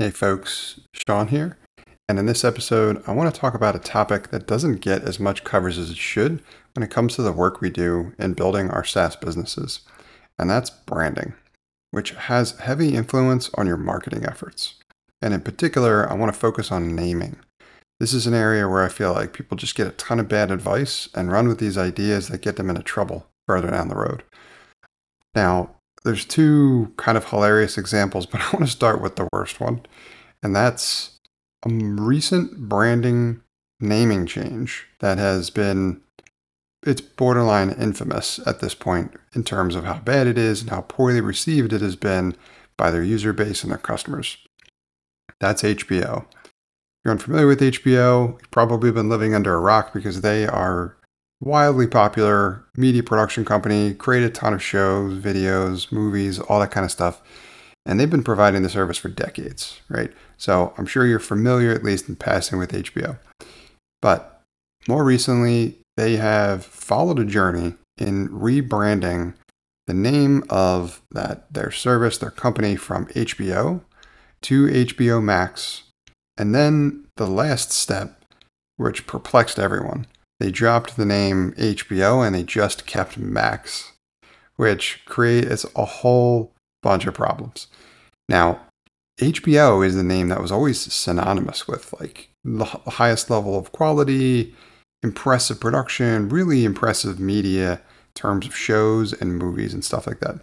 Hey folks, Sean here. And in this episode, I want to talk about a topic that doesn't get as much coverage as it should when it comes to the work we do in building our SaaS businesses. And that's branding, which has heavy influence on your marketing efforts. And in particular, I want to focus on naming. This is an area where I feel like people just get a ton of bad advice and run with these ideas that get them into trouble further down the road. Now, there's two kind of hilarious examples, but I want to start with the worst one. And that's a recent branding naming change that has been it's borderline infamous at this point in terms of how bad it is and how poorly received it has been by their user base and their customers. That's HBO. If you're unfamiliar with HBO, you've probably been living under a rock because they are wildly popular media production company, create a ton of shows, videos, movies, all that kind of stuff. And they've been providing the service for decades, right? So I'm sure you're familiar, at least in passing, with HBO. But more recently, they have followed a journey in rebranding the name of that their service, their company from HBO to HBO Max. And then the last step, which perplexed everyone, they dropped the name HBO and they just kept Max, which creates a whole bunch of problems. Now, HBO is the name that was always synonymous with like the highest level of quality, impressive production, really impressive media in terms of shows and movies and stuff like that.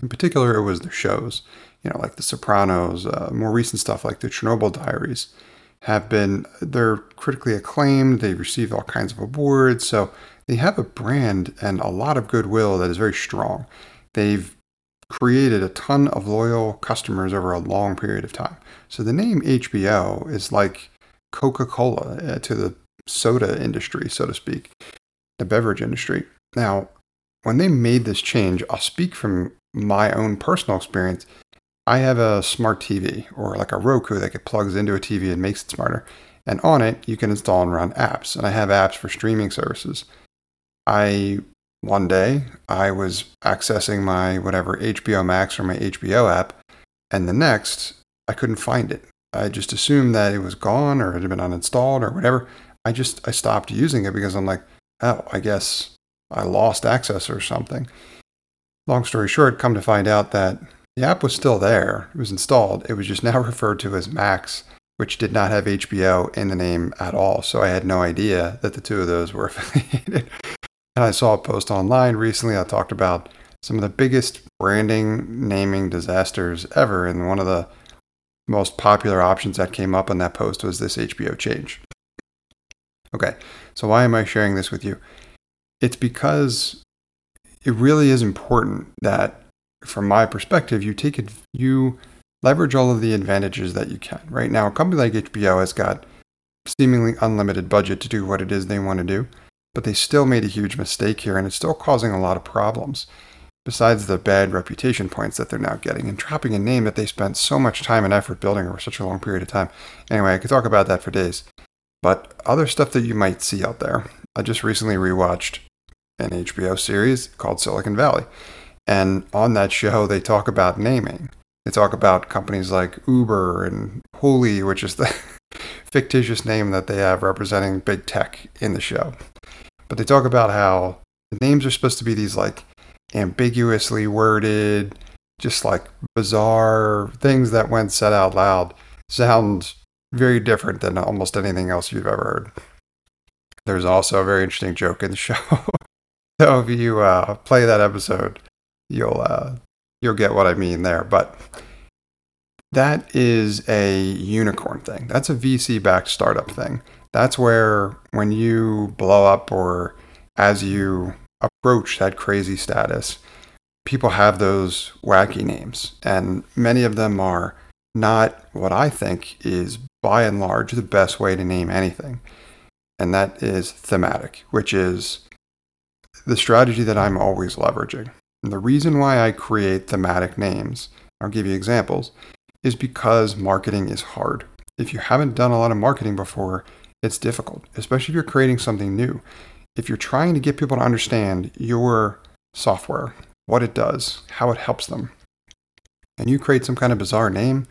In particular, it was the shows, you know, like The Sopranos, uh, more recent stuff like The Chernobyl Diaries have been they're critically acclaimed. They've received all kinds of awards, so they have a brand and a lot of goodwill that is very strong. They've created a ton of loyal customers over a long period of time. So the name HBO is like Coca Cola uh, to the soda industry, so to speak, the beverage industry. Now, when they made this change, I'll speak from my own personal experience. I have a smart TV or like a Roku that plugs into a TV and makes it smarter. And on it, you can install and run apps. And I have apps for streaming services. I one day I was accessing my whatever HBO Max or my HBO app, and the next I couldn't find it. I just assumed that it was gone or it had been uninstalled or whatever. I just I stopped using it because I'm like, oh, I guess I lost access or something. Long story short, come to find out that the app was still there. It was installed. It was just now referred to as Max, which did not have HBO in the name at all. So I had no idea that the two of those were affiliated. And I saw a post online recently that talked about some of the biggest branding naming disasters ever. And one of the most popular options that came up on that post was this HBO change. Okay, so why am I sharing this with you? It's because it really is important that, from my perspective, you take it, you leverage all of the advantages that you can. Right now, a company like HBO has got seemingly unlimited budget to do what it is they want to do but they still made a huge mistake here and it's still causing a lot of problems. Besides the bad reputation points that they're now getting and dropping a name that they spent so much time and effort building over such a long period of time. Anyway, I could talk about that for days. But other stuff that you might see out there. I just recently rewatched an HBO series called Silicon Valley. And on that show, they talk about naming. They talk about companies like Uber and Hooli, which is the fictitious name that they have representing big tech in the show. But they talk about how the names are supposed to be these like ambiguously worded, just like bizarre things that, when said out loud, sound very different than almost anything else you've ever heard. There's also a very interesting joke in the show. so if you uh, play that episode, you'll uh, you'll get what I mean there. But that is a unicorn thing. That's a VC backed startup thing that's where when you blow up or as you approach that crazy status, people have those wacky names. And many of them are not what I think is by and large the best way to name anything. And that is thematic, which is the strategy that I'm always leveraging. The reason why I create thematic names, I'll give you examples, is because marketing is hard. If you haven't done a lot of marketing before, it's difficult, especially if you're creating something new. If you're trying to get people to understand your software, what it does, how it helps them, and you create some kind of bizarre name,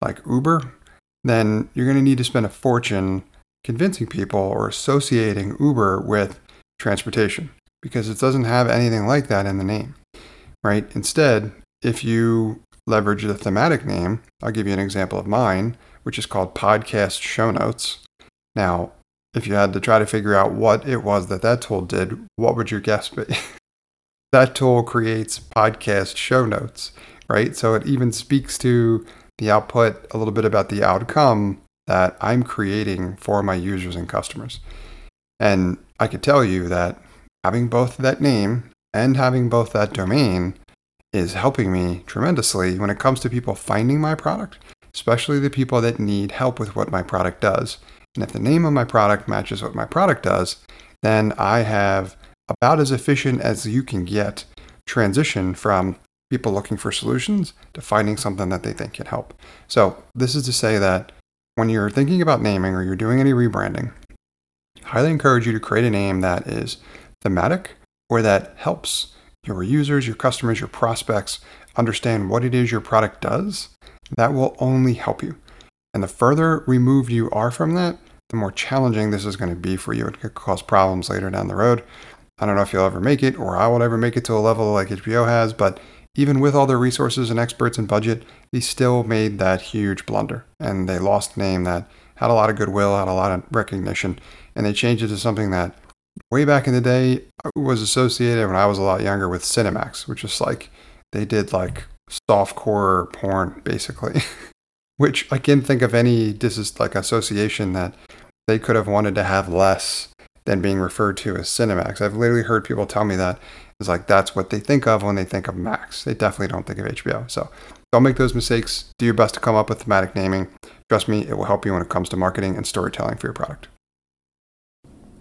like Uber, then you're going to need to spend a fortune convincing people or associating Uber with transportation because it doesn't have anything like that in the name, right? Instead, if you leverage the thematic name, I'll give you an example of mine, which is called Podcast Show Notes. Now, if you had to try to figure out what it was that that tool did, what would your guess be? that tool creates podcast show notes, right? So it even speaks to the output a little bit about the outcome that I'm creating for my users and customers. And I could tell you that having both that name and having both that domain is helping me tremendously when it comes to people finding my product, especially the people that need help with what my product does. And if the name of my product matches what my product does, then I have about as efficient as you can get transition from people looking for solutions to finding something that they think can help. So, this is to say that when you're thinking about naming or you're doing any rebranding, highly encourage you to create a name that is thematic or that helps your users, your customers, your prospects understand what it is your product does. That will only help you. And the further removed you are from that, the more challenging this is going to be for you. It could cause problems later down the road. I don't know if you'll ever make it or I will ever make it to a level like HBO has, but even with all their resources and experts and budget, they still made that huge blunder. And they lost name that had a lot of goodwill, had a lot of recognition, and they changed it to something that way back in the day was associated when I was a lot younger with Cinemax, which is like they did like softcore porn basically. which I can't think of any this is like association that they could have wanted to have less than being referred to as Cinemax. I've literally heard people tell me that it's like that's what they think of when they think of Max. They definitely don't think of HBO. So don't make those mistakes. Do your best to come up with thematic naming. Trust me, it will help you when it comes to marketing and storytelling for your product.